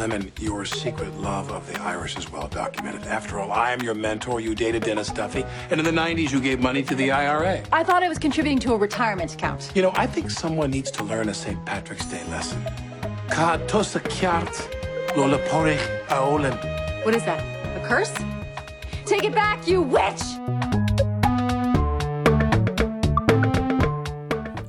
Lemon, your secret love of the Irish is well documented. After all, I am your mentor. You dated Dennis Duffy. And in the 90s, you gave money to the IRA. I thought I was contributing to a retirement account. You know, I think someone needs to learn a St. Patrick's Day lesson. Ka tosa kiart lo lepore. What is that? A curse? Take it back, you witch!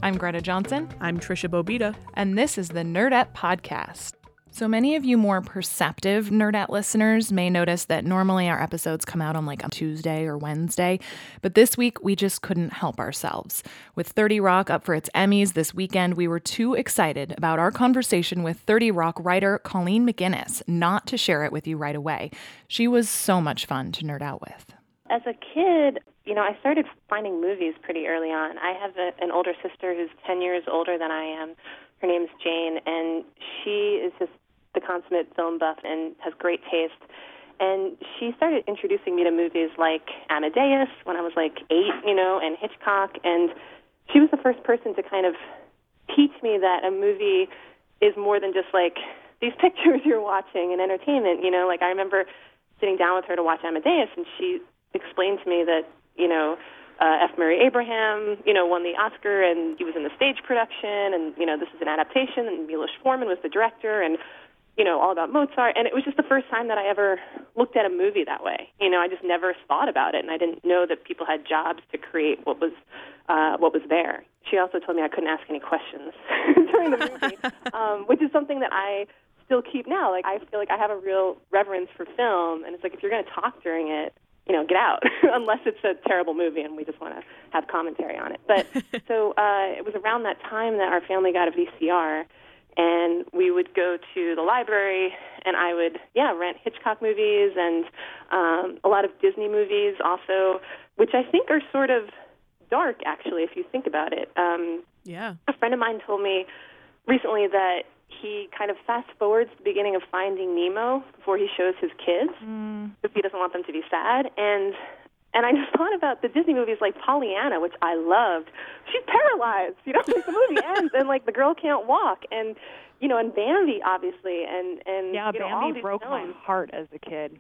I'm Greta Johnson, I'm Tricia Bobeda. and this is the Nerdette Podcast. So many of you more perceptive Nerdette listeners may notice that normally our episodes come out on like a Tuesday or Wednesday, but this week we just couldn't help ourselves. With 30 Rock up for its Emmys this weekend, we were too excited about our conversation with 30 Rock writer Colleen McGuinness not to share it with you right away. She was so much fun to nerd out with. as a kid, you know, I started finding movies pretty early on. I have a, an older sister who's 10 years older than I am. Her name's Jane, and she is just the consummate film buff and has great taste. And she started introducing me to movies like Amadeus when I was like eight, you know, and Hitchcock. And she was the first person to kind of teach me that a movie is more than just like these pictures you're watching and entertainment. You know, like I remember sitting down with her to watch Amadeus, and she explained to me that you know uh, F. Murray Abraham, you know, won the Oscar, and he was in the stage production, and you know this is an adaptation, and Milos Forman was the director, and you know all about Mozart, and it was just the first time that I ever looked at a movie that way. You know, I just never thought about it, and I didn't know that people had jobs to create what was uh, what was there. She also told me I couldn't ask any questions during the movie, um, which is something that I still keep now. Like I feel like I have a real reverence for film, and it's like if you're going to talk during it, you know, get out unless it's a terrible movie and we just want to have commentary on it. But so uh, it was around that time that our family got a VCR, and we would go to the library, and I would yeah rent Hitchcock movies and um, a lot of Disney movies also, which I think are sort of dark actually if you think about it. Um, Yeah. a friend of mine told me recently that he kind of fast forwards the beginning of Finding Nemo before he shows his kids because he doesn't want them to be sad. And and I just thought about the Disney movies like Pollyanna, which I loved. She's paralyzed, you know. Like the movie ends and like the girl can't walk, and you know, and Bambi obviously, and and Yeah, you know, Bambi broke my heart as a kid.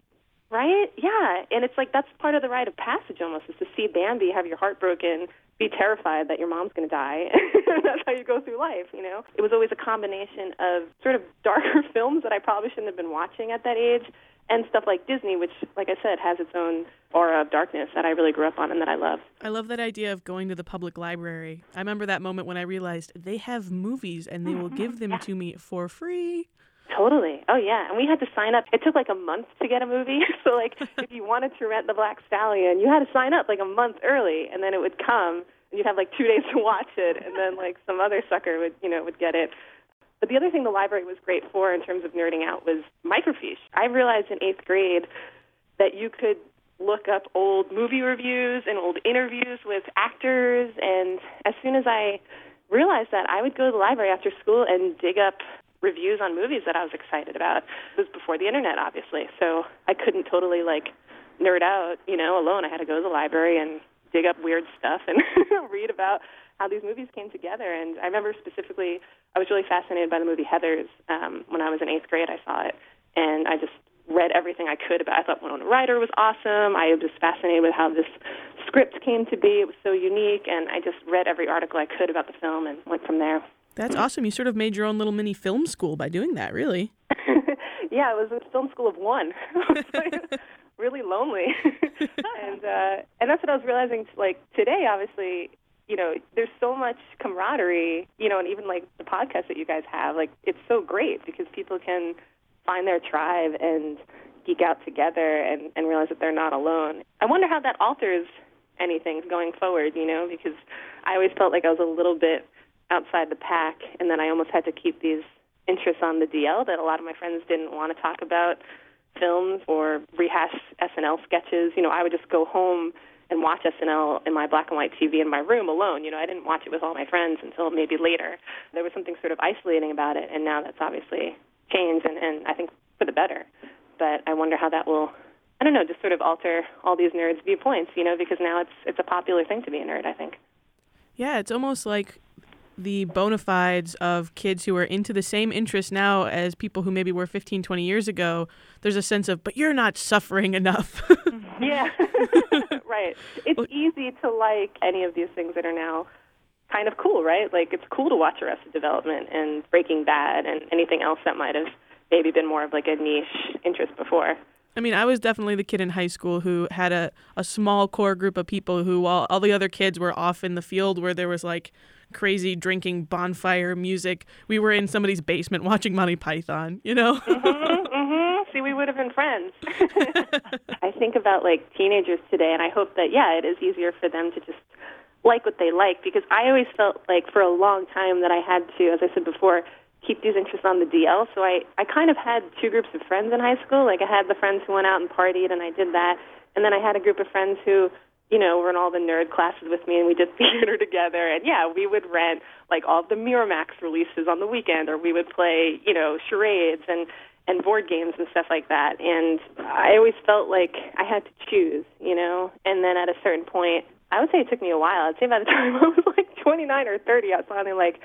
Right? Yeah. And it's like that's part of the rite of passage almost is to see Bambi have your heart broken, be terrified that your mom's going to die. that's how you go through life, you know? It was always a combination of sort of darker films that I probably shouldn't have been watching at that age and stuff like Disney, which, like I said, has its own aura of darkness that I really grew up on and that I love. I love that idea of going to the public library. I remember that moment when I realized they have movies and they will mm-hmm. give them to me for free. Totally. Oh yeah, and we had to sign up. It took like a month to get a movie. So like, if you wanted to rent The Black Stallion, you had to sign up like a month early, and then it would come, and you'd have like two days to watch it, and then like some other sucker would, you know, would get it. But the other thing the library was great for in terms of nerding out was microfiche. I realized in eighth grade that you could look up old movie reviews and old interviews with actors, and as soon as I realized that, I would go to the library after school and dig up reviews on movies that I was excited about. It was before the internet, obviously, so I couldn't totally like nerd out, you know, alone. I had to go to the library and dig up weird stuff and read about how these movies came together. And I remember specifically, I was really fascinated by the movie Heathers. Um, when I was in eighth grade, I saw it, and I just read everything I could about. it. I thought Winona Ryder was awesome. I was just fascinated with how this script came to be. It was so unique, and I just read every article I could about the film and went from there. That's awesome. You sort of made your own little mini film school by doing that, really. yeah, it was a film school of one. Really lonely, and uh, and that's what I was realizing. Like today, obviously, you know, there's so much camaraderie. You know, and even like the podcast that you guys have, like it's so great because people can find their tribe and geek out together and, and realize that they're not alone. I wonder how that alters anything going forward, you know, because I always felt like I was a little bit outside the pack, and then I almost had to keep these interests on the DL that a lot of my friends didn't want to talk about films or rehash SNL sketches. You know, I would just go home and watch SNL in my black and white TV in my room alone. You know, I didn't watch it with all my friends until maybe later. There was something sort of isolating about it, and now that's obviously changed, and, and I think for the better. But I wonder how that will, I don't know, just sort of alter all these nerds' viewpoints, you know, because now it's it's a popular thing to be a nerd, I think. Yeah, it's almost like the bona fides of kids who are into the same interests now as people who maybe were 15, 20 years ago. There's a sense of, but you're not suffering enough. yeah, right. It's easy to like any of these things that are now kind of cool, right? Like it's cool to watch Arrested Development and Breaking Bad and anything else that might have maybe been more of like a niche interest before. I mean, I was definitely the kid in high school who had a, a small core group of people who, while all the other kids were off in the field where there was like crazy drinking bonfire music, we were in somebody's basement watching Monty Python, you know? mm-hmm, mm-hmm. See, we would have been friends. I think about like teenagers today, and I hope that, yeah, it is easier for them to just like what they like because I always felt like for a long time that I had to, as I said before, keep these interests on the DL. So I, I kind of had two groups of friends in high school. Like I had the friends who went out and partied, and I did that. And then I had a group of friends who, you know, were in all the nerd classes with me, and we did theater together. And yeah, we would rent like all the Miramax releases on the weekend, or we would play, you know, charades and and board games and stuff like that. And I always felt like I had to choose, you know. And then at a certain point, I would say it took me a while. I'd say by the time I was like 29 or 30, I was finally like,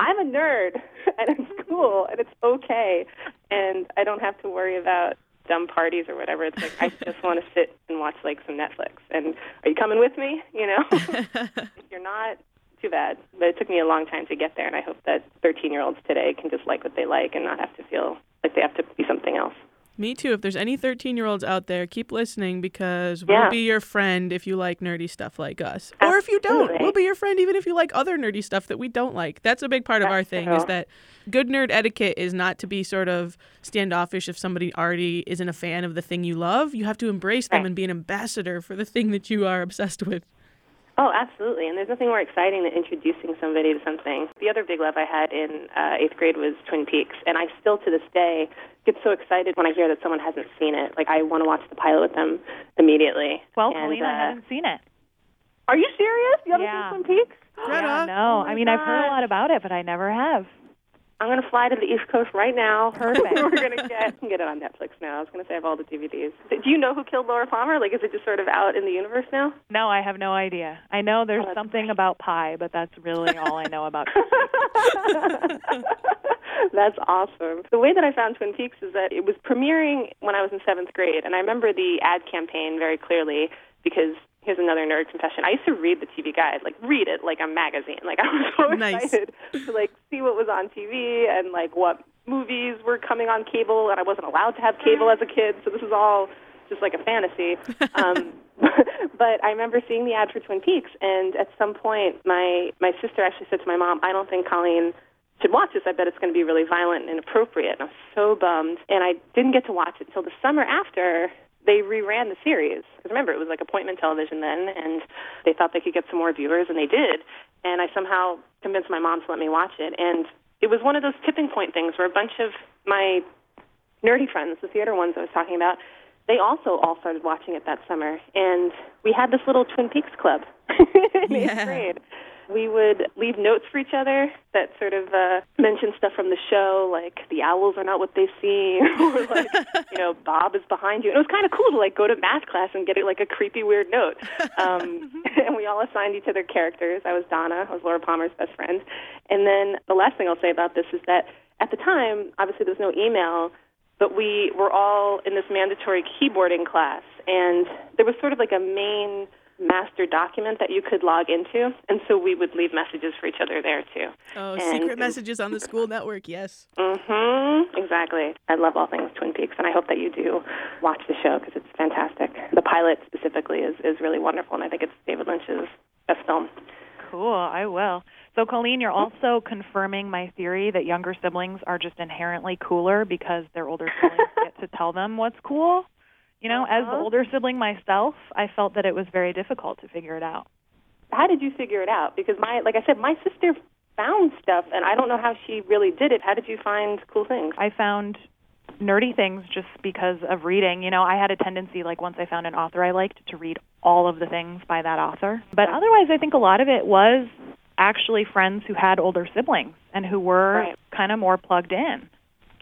I'm a nerd and it's cool and it's okay and I don't have to worry about dumb parties or whatever. It's like I just want to sit and watch like some Netflix. And are you coming with me? You know, if you're not, too bad. But it took me a long time to get there, and I hope that 13 year olds today can just like what they like and not have to feel like they have to be something else. Me too. If there's any 13 year olds out there, keep listening because we'll be your friend if you like nerdy stuff like us. Or if you don't, we'll be your friend even if you like other nerdy stuff that we don't like. That's a big part of our thing is that good nerd etiquette is not to be sort of standoffish if somebody already isn't a fan of the thing you love. You have to embrace them and be an ambassador for the thing that you are obsessed with. Oh, absolutely. And there's nothing more exciting than introducing somebody to something. The other big love I had in uh, eighth grade was Twin Peaks. And I still, to this day, get so excited when I hear that someone hasn't seen it. Like, I want to watch the pilot with them immediately. Well, and, Paulina, I uh, haven't seen it. Are you serious? You haven't Yeah. seen Twin Peaks? Right yeah, on. no. Oh I mean, I've heard a lot about it, but I never have. I'm going to fly to the East Coast right now. Perfect. We're going to get get it on Netflix now. I was going to say I have all the DVDs. Do you know who killed Laura Palmer? Like, is it just sort of out in the universe now? No, I have no idea. I know there's Oh, something about pie, but that's really all I know about. That's awesome. The way that I found Twin Peaks is that it was premiering when I was in seventh grade, and I remember the ad campaign very clearly because here's another nerd confession. I used to read the TV guide, like read it like a magazine. Like I was so Nice. excited to like see what was on TV and like what movies were coming on cable, and I wasn't allowed to have cable as a kid, so this is all just like a fantasy. Um, but I remember seeing the ad for Twin Peaks, and at some point, my my sister actually said to my mom, "I don't think Colleen should watch this. I bet it's going to be really violent and inappropriate." And I was so bummed, and I didn't get to watch it until the summer after they reran the series. Because remember, it was like appointment television then, and they thought they could get some more viewers, and they did. And I somehow convinced my mom to let me watch it, and it was one of those tipping point things where a bunch of my nerdy friends, the theater ones I was talking about, they also all started watching it that summer. And we had this little Twin Peaks club in Yeah. eighth grade. We would leave notes for each other that sort of uh, mentioned stuff from the show, like the owls are not what they seem, or like, you know, Bob is behind you. And it was kind of cool to like go to math class and get like a creepy, weird note. Um, and we all assigned each other characters. I was Donna. I was Laura Palmer's best friend. And then the last thing I'll say about this is that at the time, obviously, there was no email but we were all in this mandatory keyboarding class, and there was sort of like a main master document that you could log into, and so we would leave messages for each other there too. Oh, And- secret messages on the school network, yes. Mm-hmm. Exactly. I love all things Twin Peaks, and I hope that you do watch the show because it's fantastic. The pilot specifically is is really wonderful, and I think it's David Lynch's best film. Cool, I will. So So, Colleen, you're also confirming my theory that younger siblings are just inherently cooler because their older siblings get to tell them what's cool. You know, as the Uh-huh. older sibling myself, I felt that it was very difficult to figure it out. How did you figure it out? Because my, like I said, my sister found stuff, and I don't know how she really did it. How did you find cool things? I found nerdy things just because of reading. You know, I had a tendency, like once I found an author I liked, to read all of the things by that author. But otherwise, I think a lot of it was actually friends who had older siblings and who were Right. kind of more plugged in.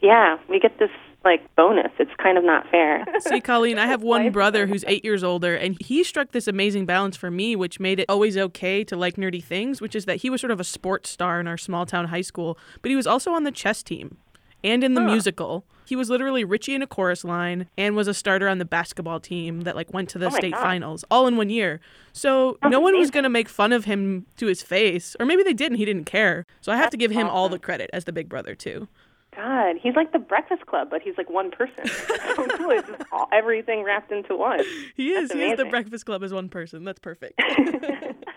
Yeah, we get this like bonus. It's kind of not fair. See, Colleen, I have one brother who's eight years older, and he struck this amazing balance for me, which made it always okay to like nerdy things, which is that he was sort of a sports star in our small town high school, but he was also on the chess team and in the musical. He was literally Richie in a chorus line and was a starter on the basketball team that like went to the Oh state God. finals all in one year. So no one was going to make fun of him to his face, or maybe they didn't. He didn't care. So I have to give him all the credit as the big brother too. God, he's like the Breakfast Club, but he's like one person. so cool. It's just all, everything wrapped into one. He is. He is the. Breakfast Club as one person. That's perfect.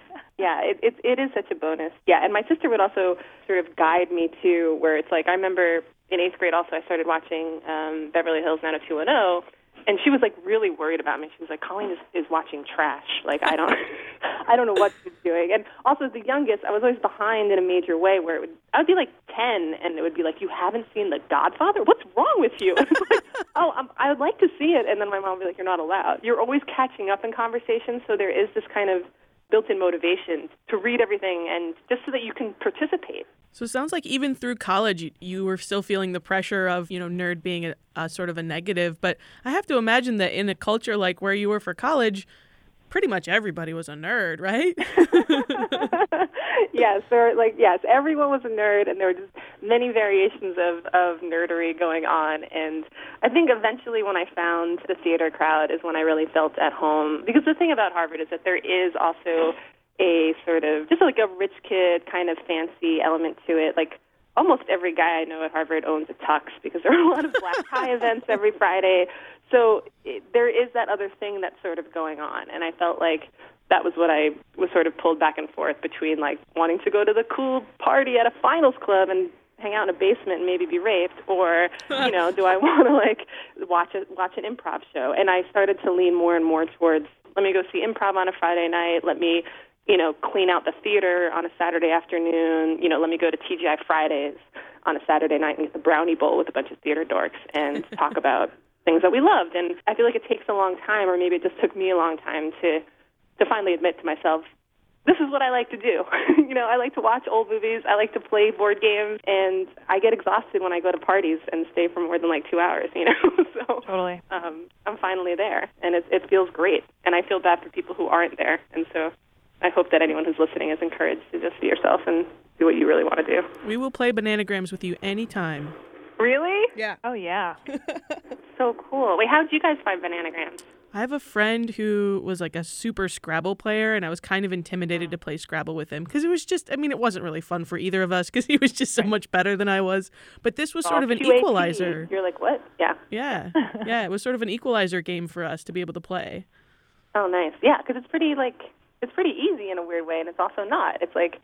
Yeah, it, it it is such a bonus. Yeah, and my sister would also sort of guide me too, where it's like I remember in eighth grade also I started watching um, Beverly Hills 90210, and she was like really worried about me. She was like, Colleen is, is watching trash. Like I don't I don't know what she's doing. And also the youngest, I was always behind in a major way where it would I would be like 10, and it would be like, you haven't seen The Godfather? What's wrong with you? Like, oh, um, I would like to see it, and then my mom would be like, you're not allowed. You're always catching up in conversation, so there is this kind of built-in motivation to read everything and just so that you can participate. So it sounds like even through college, you, you were still feeling the pressure of, you know, nerd being a, a sort of a negative. But I have to imagine that in a culture like where you were for college, pretty much everybody was a nerd, right? yes, there like yes, everyone was a nerd, and there were just many variations of of nerdery going on. And I think eventually, when I found the theater crowd, is when I really felt at home. Because the thing about Harvard is that there is also a sort of just like a rich kid kind of fancy element to it, like. Almost every guy I know at Harvard owns a tux because there are a lot of black tie events every Friday. So it, there is that other thing that's sort of going on, and I felt like that was what I was sort of pulled back and forth between like wanting to go to the cool party at a finals club and hang out in a basement and maybe be raped or you know do I want to like watch a watch an improv show? And I started to lean more and more towards let me go see improv on a Friday night let me you know clean out the theater on a Saturday afternoon you know let me go to TGI Fridays on a Saturday night and get the brownie bowl with a bunch of theater dorks and talk about things that we loved. And I feel like it takes a long time or maybe it just took me a long time to to finally admit to myself, this is what I like to do. you know, I like to watch old movies, I like to play board games, and I get exhausted when I go to parties and stay for more than like two hours. You know, so Totally. um, I'm finally there, and it, it feels great. And I feel bad for people who aren't there, and so I hope that anyone who's listening is encouraged to just be yourself and do what you really want to do. we will play bananagrams with you anytime. Really? Yeah. Oh yeah. So cool. Wait, how did you guys find bananagrams? I have a friend who was like a super Scrabble player, and I was kind of intimidated to play Scrabble with him because it was just, I mean, it wasn't really fun for either of us because he was just so much better than I was. But this was sort of an equalizer. You're like, what? Yeah. Yeah. Yeah. It was sort of an equalizer game for us to be able to play. Oh, nice. Yeah, because it's pretty like it's pretty easy in a weird way, and it's also not. It's like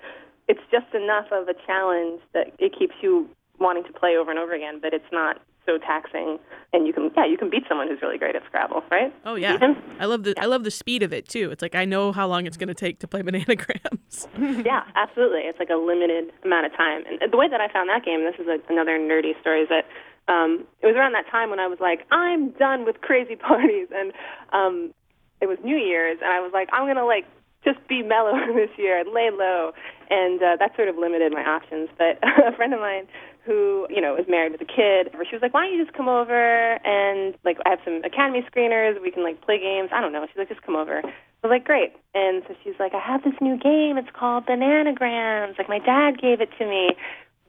it's just enough of a challenge that it keeps you wanting to play over and over again, but it's not so taxing, and you can yeah you can beat someone who's really great at Scrabble, right? Oh yeah. Even? I love the I love the speed of it too. It's like I know how long it's going to take to play bananagrams. yeah, absolutely. It's like a limited amount of time. And the way that I found that game, this is a, another nerdy story, is that um, it was around that time when I was like, I'm done with crazy parties, and um, it was New Year's, and I was like, I'm gonna like just be mellow this year and lay low, and uh, that sort of limited my options. But a friend of mine who you know was married with a kid, she was like, Why don't you just come over and like I have some Academy screeners, we can like play games. I don't know. She's like, Just come over. I was like, Great. And so she's like, I have this new game. It's called Bananagrams. Like my dad gave it to me.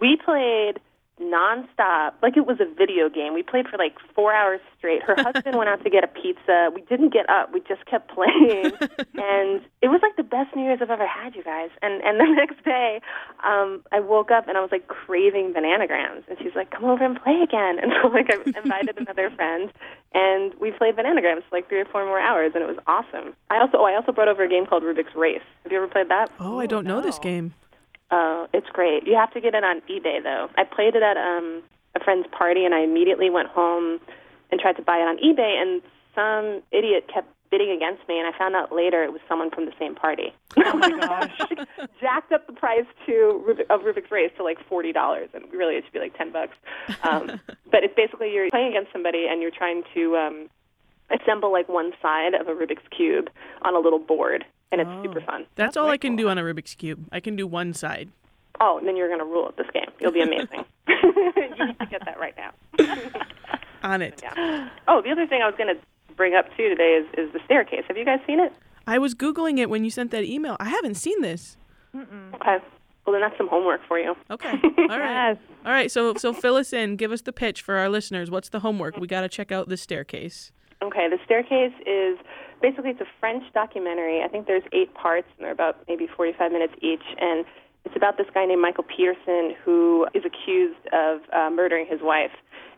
We played nonstop, like it was a video game. We played for like four hours straight. Her husband went out to get a pizza. We didn't get up. We just kept playing, and it was like the best New Year's I've ever had, you guys. And and the next day, um, I woke up and I was like craving bananagrams, and she's like, "Come over and play again." And so like I invited another friend, and we played bananagrams for like three or four more hours, and it was awesome. I also oh I also brought over a game called Rubik's Race. Have you ever played that? Oh, I don't know this game. Oh, it's great. You have to get it on eBay though. I played it at um a friend's party and I immediately went home and tried to buy it on eBay and some idiot kept bidding against me and I found out later it was someone from the same party. Oh my gosh. Jacked up the price to of Rubik's Race to like forty dollars and really it should be like ten bucks. Um, but it's basically you're playing against somebody and you're trying to um, assemble like one side of a Rubik's cube on a little board and it's oh. super fun. That's, all I can do on a Rubik's Cube. I can do one side. Oh, and then you're going to rule at this game. You'll be amazing. you need to get that right now. On it. Yeah. Oh, the other thing I was going to bring up too today is, is the staircase. Have you guys seen it? I was Googling it when you sent that email. I haven't seen this. Okay. Well, then that's some homework for you. Okay. All right. Yes. All right. So so fill us in. Give us the pitch for our listeners. What's the homework? We got to check out the staircase. Okay, the staircase is basically it's a French documentary. I think there's eight parts and they're about maybe 45 minutes each and it's about this guy named Michael Peterson who is accused of uh, murdering his wife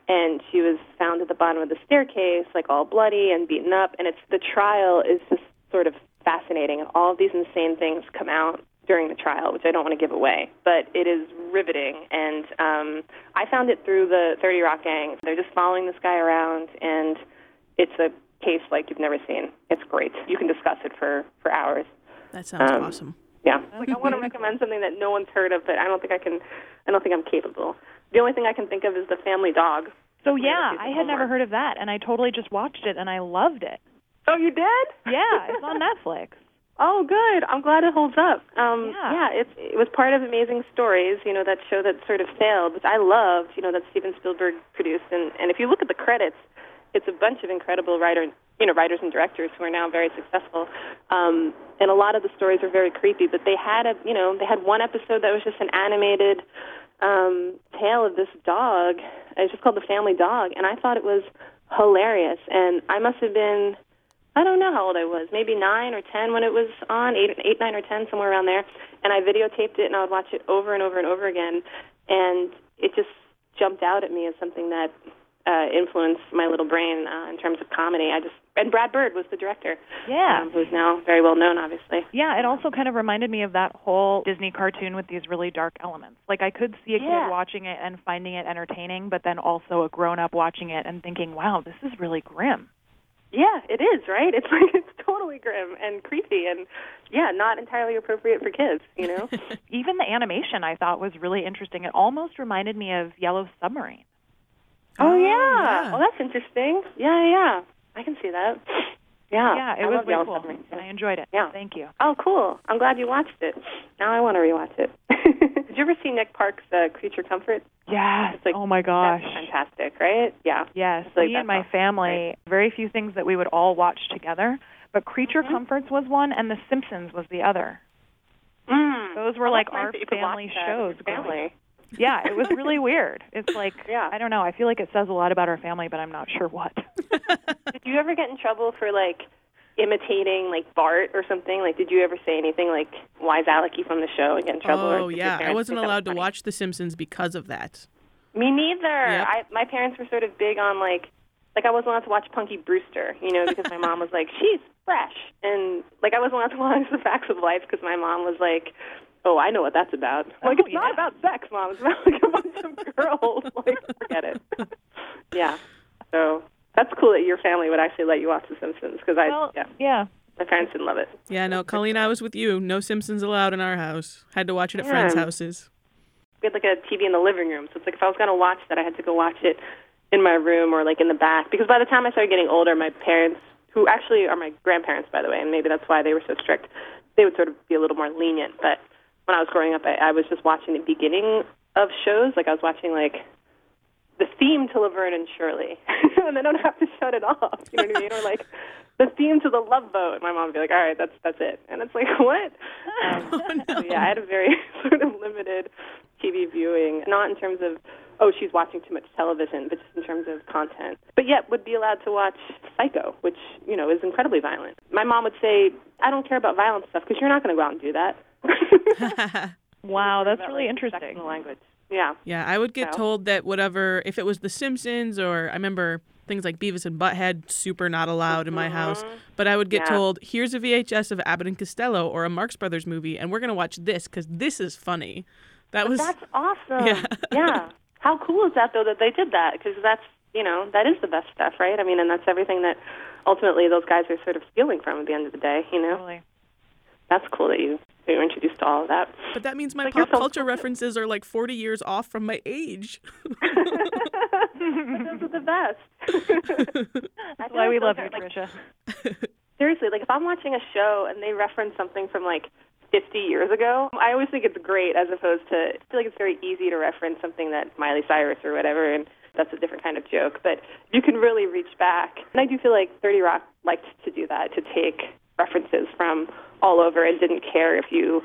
and she was found at the bottom of the staircase like all bloody and beaten up and it's the trial is just sort of fascinating and all of these insane things come out during the trial, which I don't want to give away, but it is riveting. And um, I found it through the 30 Rock gang. They're just following this guy around, and it's a case like you've never seen. It's great. You can discuss it for for hours. That sounds Um, awesome. Yeah, like I want to recommend something that no one's heard of, but I don't think I can. I don't think I'm capable. The only thing I can think of is the Family Dog. So Yeah, yeah, I had never heard of that, and I totally just watched it, and I loved it. Oh, you did? Yeah, it's on Netflix. Oh, good. I'm glad it holds up. Um, Yeah. it's it was part of Amazing Stories, you know, that show that sort of failed, which I loved, you know, that Steven Spielberg produced. And and if you look at the credits, it's a bunch of incredible writer, you know, writers and directors who are now very successful. Um, and a lot of the stories are very creepy, but they had a, you know, they had one episode that was just an animated um, tale of this dog. It was just called The Family Dog, and I thought it was hilarious. And I must have been I don't know how old I was, maybe nine or ten when it was on, eight, eight, nine or ten, somewhere around there. And I videotaped it, and I would watch it over and over and over again, and it just jumped out at me as something that uh, influenced my little brain uh, in terms of comedy. I just and Brad Bird was the director, Yeah. um, who's now very well known, obviously. Yeah, it also kind of reminded me of that whole Disney cartoon with these really dark elements. Like I could see a Yeah. kid watching it and finding it entertaining, but then also a grown up watching it and thinking, "Wow, this is really grim." Yeah, it is right. It's like it's totally grim and creepy, and yeah, not entirely appropriate for kids. You know. Even the animation I thought was really interesting. It almost reminded me of Yellow Submarine. Oh, yeah. yeah. Oh, that's interesting. Yeah, yeah. I can see that. Yeah. yeah, it I was really cool. Too. I enjoyed it. Yeah. Thank you. Oh, cool. I'm glad you watched it. Now I want to rewatch it. Did you ever see Nick Park's uh, Creature Comfort? Yes. Like- oh my gosh. That's fantastic, right? Yeah. Yes, like me and my awesome, family, very few things that we would all watch together, but Creature Mm-hmm. Comforts was one and The Simpsons was the other. Mm. Those were Oh, like nice our that you could watch family shows. Family. Up. Yeah, it was really weird. It's like Yeah. I don't know. I feel like it says a lot about our family, but I'm not sure what. Did you ever get in trouble for like imitating like Bart or something? Like, did you ever say anything like "Wise Alecky" from the show and get in trouble? Oh yeah, I wasn't think that was allowed to watch The Simpsons because of that. Me neither. Yep. I my parents were sort of big on like like I wasn't allowed to watch Punky Brewster, you know, because my mom was like, she's fresh, and like I wasn't allowed to watch The Facts of Life because my mom was like, oh, I know what that's about. Oh, like Oh, it's not about sex, mom. It's about like a bunch of girls. like forget it. yeah. So that's cool that your family would actually let you watch The Simpsons because I well, yeah yeah. my parents didn't love it. Yeah, no, Colleen, I was with you. No Simpsons allowed in our house. Had to watch it at Yeah. friends' houses. we had like a TV in the living room. So it's like if I was going to watch that, I had to go watch it in my room or like in the back. Because by the time I started getting older, my parents, who actually are my grandparents, by the way, and maybe that's why they were so strict, they would sort of be a little more lenient. But when I was growing up, I, I was just watching the beginning of shows. Like I was watching like the theme to Laverne and Shirley, and then I don't have to shut it off. You know what I mean? Or like the theme to the Love Boat. And my mom would be like, "All right, that's that's it," and it's like, what? Um, so yeah, I had a very sort of limited TV viewing, not in terms of oh she's watching too much television, but just in terms of content. But yet would be allowed to watch Psycho, which you know is incredibly violent. My mom would say, "I don't care about violent stuff because you're not going to go out and do that." Wow, that's really interesting. sexual language. Yeah. Yeah, I would get No. told that whatever, if it was The Simpsons or I remember things like Beavis and Butthead, super not allowed in my mm-hmm. house. But I would get Yeah. told, here's a VHS of Abbott and Costello or a Marx Brothers movie, and we're going to watch this because this is funny. That was. That's awesome. Yeah. yeah. How cool is that though that they did that? Because that's you know that is the best stuff, right? I mean, and that's everything that ultimately those guys are sort of stealing from at the end of the day. You know, Totally. that's cool that you that you were introduced to all of that. But that means my Like, pop so culture cool. references are like 40 years off from my age. But those are the best. That's why we love you, Tricia. seriously, like if I'm watching a show and they reference something from like 50 years ago, I always think it's great as opposed to, I feel like it's very easy to reference something that Miley Cyrus or whatever, and that's a different kind of joke. But you can really reach back. And I do feel like 30 Rock liked to do that, to take references from all over and didn't care if you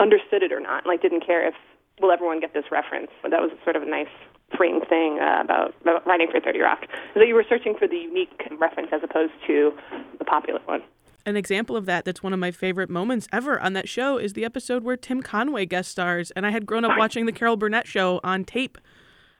understood it or not. Like, didn't care if, will everyone get this reference? But that was sort of a nice framed thing uh, about, about writing for 30 Rock, that you were searching for the unique reference as opposed to the popular one. An example of that that's one of my favorite moments ever on that show is the episode where Tim Conway guest stars, and I had grown up watching the Carol Burnett show on tape.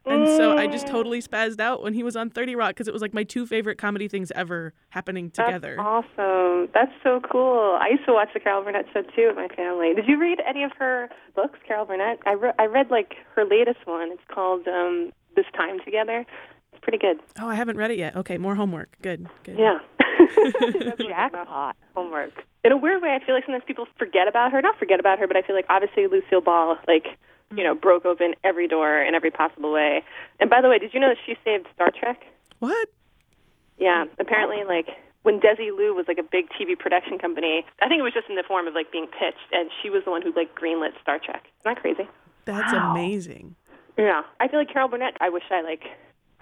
And so I just totally spazzed out when he was on 30 Rock because it was like my two favorite comedy things ever happening together. That's awesome. That's so cool. I used to watch the Carol Burnett show too with my family. Did you read any of her books, Carol Burnett? I, re- I read like her latest one. It's called um, This Time Together. It's pretty good. Oh, I haven't read it yet. Okay, more homework. Good, good. Yeah. Jackpot. Homework. In a weird way, I feel like sometimes people forget about her. Not forget about her, but I feel like obviously Lucille Ball, like, you know, broke open every door in every possible way. And by the way, did you know that she saved Star Trek? What? Yeah, apparently, like when Desilu was like a big TV production company, I think it was just in the form of like being pitched, and she was the one who like greenlit Star Trek. Isn't that crazy? That's amazing. Yeah, I feel like Carol Burnett. I wish I like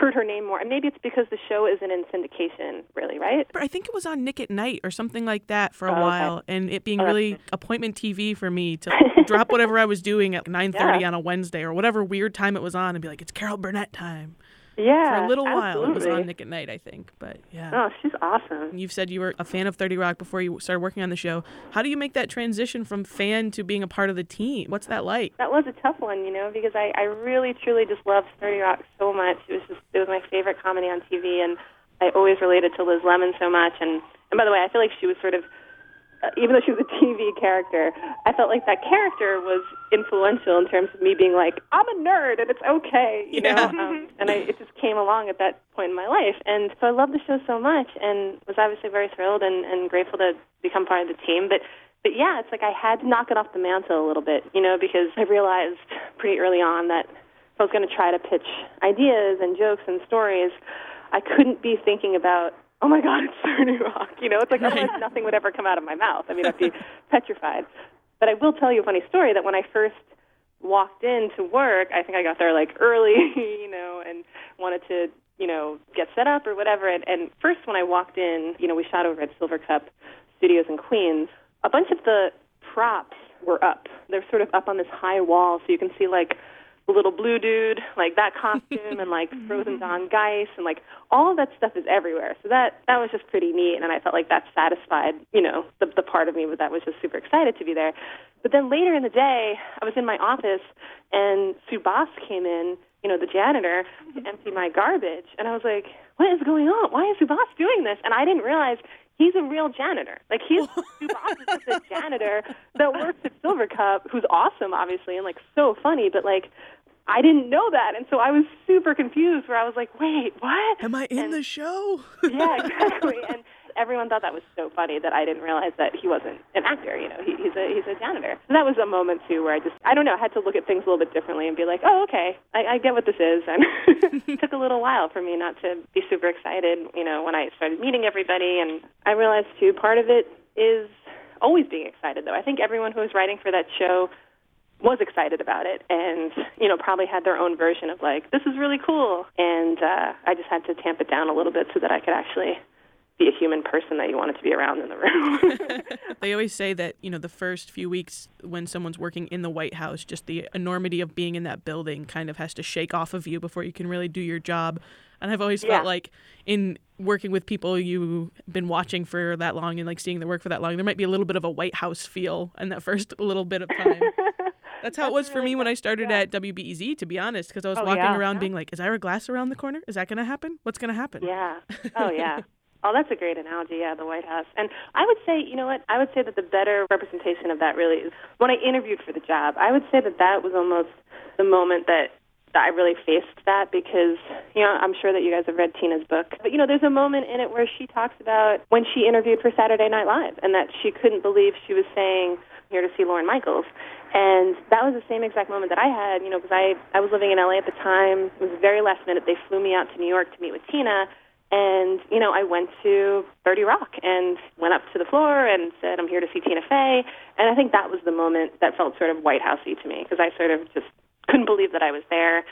heard her name more, and maybe it's because the show isn't in syndication, really, right? But I think it was on Nick at Night or something like that for a Oh, okay. while, and it being Oh, really appointment TV for me to drop whatever I was doing at 9:30 Yeah. on a Wednesday or whatever weird time it was on, and be like, "It's Carol Burnett time." Yeah, for a little while, it was on Nick at Night, I think. But yeah. Oh, she's awesome. You've said you were a fan of 30 Rock before you started working on the show. How do you make that transition from fan to being a part of the team? What's that like? That was a tough one, you know, because I, I really, truly just loved 30 Rock so much. It was just, it was my favorite comedy on TV, and I always related to Liz Lemon so much. And, and by the way, I feel like she was sort of, even though she was a TV character, I felt like that character was influential in terms of me being like, I'm a nerd and it's okay, you Yeah. know. Um, and I, it just came along at that point in my life, and so I loved the show so much, and was obviously very thrilled and, and grateful to become part of the team. But but yeah, it's like I had to knock it off the mantle a little bit, you know, because I realized pretty early on that if I was going to try to pitch ideas and jokes and stories, I couldn't be thinking about, oh my God, it's 30 Rock. You know, it's like otherwise nothing would ever come out of my mouth. I mean, I'd be petrified. But I will tell you a funny story that when I first walked in to work, I think I got there like early, you know, and wanted to, you know, get set up or whatever. And, and first, when I walked in, you know, we shot over at Silvercup Studios in Queens. A bunch of the props were up. They're sort of up on this high wall, so you can see like the little blue dude, like that costume, and like Frozen Don Geiss, and like all of that stuff is everywhere. So that that was just pretty neat, and I felt like that satisfied, you know, the the part of me that was just super excited to be there. But then later in the day, I was in my office, and Subhas came in, you know, the janitor, to mm-hmm. empty my garbage, and I was like, "What is going on? Why is Subhas doing this?" And I didn't realize he's a real janitor. Like he's Subhas is just a janitor that works at Silvercup, who's awesome, obviously, and like so funny, but like. I didn't know that, and so I was super confused. Where I was like, "Wait, what?" Am I in And- the show? yeah, exactly. And everyone thought that was so funny that I didn't realize that he wasn't an actor. You know, he, he's a he's a janitor. And that was a moment too where I just I don't know I had to look at things a little bit differently and be like, oh okay, I, I get what this is. And it took a little while for me not to be super excited. You know, when I started meeting everybody, and I realized too part of it is always being excited though. I think everyone who was writing for that show was excited about it and you know probably had their own version of like this is really cool and uh i just had to tamp it down a little bit so that i could actually be a human person that you wanted to be around in the room They always say that, you know, the first few weeks when someone's working in the White House, just the enormity of being in that building kind of has to shake off of you before you can really do your job. And I've always Yeah. felt like in working with people you've been watching for that long and like seeing their work for that long, there might be a little bit of a White House feel in that first little bit of time. That's how it was for me when I started at WBEZ, to be honest, because I was Oh, walking yeah. around being like, is Ira Glass around the corner? Is that going to happen? What's going to happen? Yeah. Oh, yeah. Oh, that's a great analogy. Yeah, the White House. And I would say, you know what? I would say that the better representation of that really is when I interviewed for the job. I would say that that was almost the moment that that I really faced that because, you know, I'm sure that you guys have read Tina's book. But, you know, there's a moment in it where she talks about when she interviewed for Saturday Night Live and that she couldn't believe she was saying, here to see Lorne Michaels. And that was the same exact moment that I had, you know, because I, I was living in LA at the time. It was very last minute. They flew me out to New York to meet with Tina. And, you know, I went to 30 Rock and went up to the floor and said, I'm here to see Tina Fey. And I think that was the moment that felt sort of White Housey to me because I sort of just couldn't believe that I was there.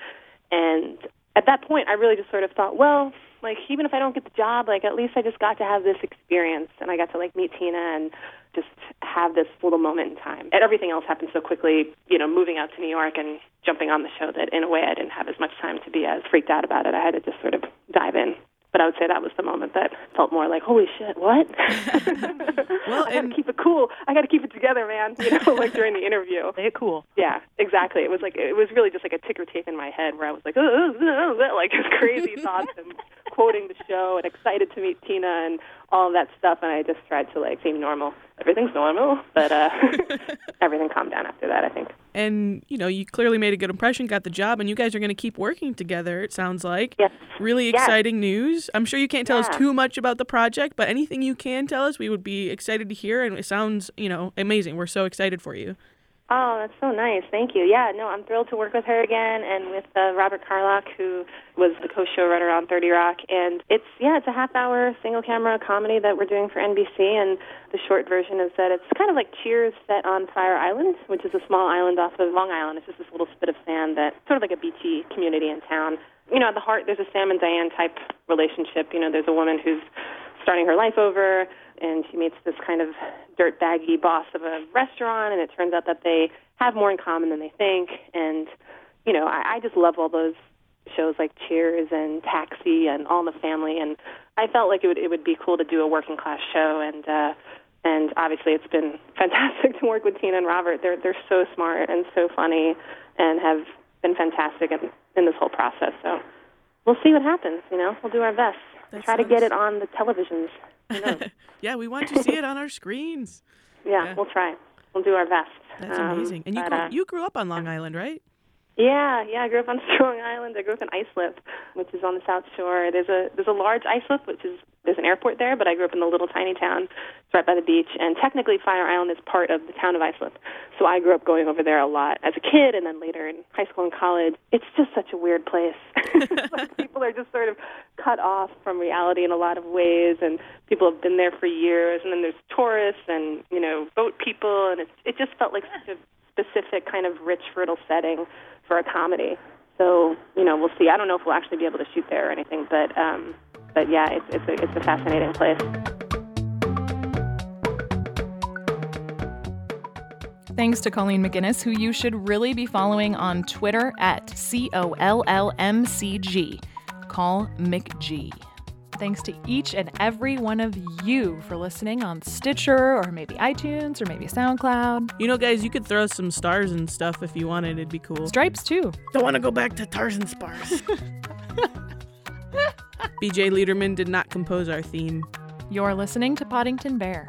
And at that point, I really just sort of thought, well, like, even if I don't get the job, like, at least I just got to have this experience and I got to, like, meet Tina and just have this little moment in time. And everything else happened so quickly, you know, moving out to New York and jumping on the show that in a way I didn't have as much time to be as freaked out about it. I had to just sort of dive in. But I would say that was the moment that felt more like, holy shit, what? Well, I got to keep it cool. I got to keep it together, man. You know, like during the interview. It cool. Yeah, exactly. It was like it was really just like a ticker tape in my head where I was like, oh, oh, oh," like just crazy thoughts and quoting the show and excited to meet Tina and all of that stuff. And I just tried to like seem normal. Everything's normal, but uh, everything calmed down after that. I think. And, you know, you clearly made a good impression, got the job, and you guys are going to keep working together, it sounds like. Yes. Really Yes. exciting news. I'm sure you can't tell us too much about the project, but anything you can tell us, we would be excited to hear. And it sounds, you know, amazing. We're so excited for you. Oh, that's so nice. Thank you. Yeah, no, I'm thrilled to work with her again and with uh, Robert Carlock, who was the co-showrunner on 30 Rock. And it's yeah, it's a half-hour single-camera comedy that we're doing for NBC. And the short version is that it's kind of like Cheers set on Fire Island, which is a small island off of Long Island. It's just this little spit of sand that sort of like a beachy community in town. You know, at the heart, there's a Sam and Diane type relationship. You know, there's a woman who's starting her life over, and she meets this kind of dirtbaggy boss of a restaurant, and it turns out that they have more in common than they think. And you know, I, I just love all those shows like Cheers and Taxi and All in the Family, and I felt like it would it would be cool to do a working class show, and uh, and obviously it's been fantastic to work with Tina and Robert. They're they're so smart and so funny, and have been fantastic in, in this whole process. So we'll see what happens. You know, we'll do our best. That Try to get it on the televisions. Yeah, we want to see it on our screens. Yeah, Yeah. we'll try. We'll do our best. That's Um, amazing. And you but, grew, uh, you grew up on Long Island, right? Yeah, yeah. I grew up on Strong Island. I grew up in Islip, which is on the South Shore. There's a there's a large Islip, which is there's an airport there, but I grew up in the little tiny town. It's right by the beach, and technically Fire Island is part of the town of Islip. So I grew up going over there a lot as a kid, and then later in high school and college. It's just such a weird place. Like people are just sort of cut off from reality in a lot of ways, and people have been there for years. And then there's tourists and you know boat people, and it it just felt like such a specific kind of rich, fertile setting for a comedy. So you know, we'll see. I don't know if we'll actually be able to shoot there or anything, but um, but yeah, it's it's a it's a fascinating place. Thanks to Colleen McGuinness, who you should really be following on Twitter at C O L L M C G. Call McG. Thanks to each and every one of you for listening on Stitcher or maybe iTunes or maybe SoundCloud. You know, guys, you could throw some stars and stuff if you wanted. It'd be cool. Stripes too. Don't want to go back to Tarzan Spars. BJ Leiderman did not compose our theme. You're listening to Podington Bear.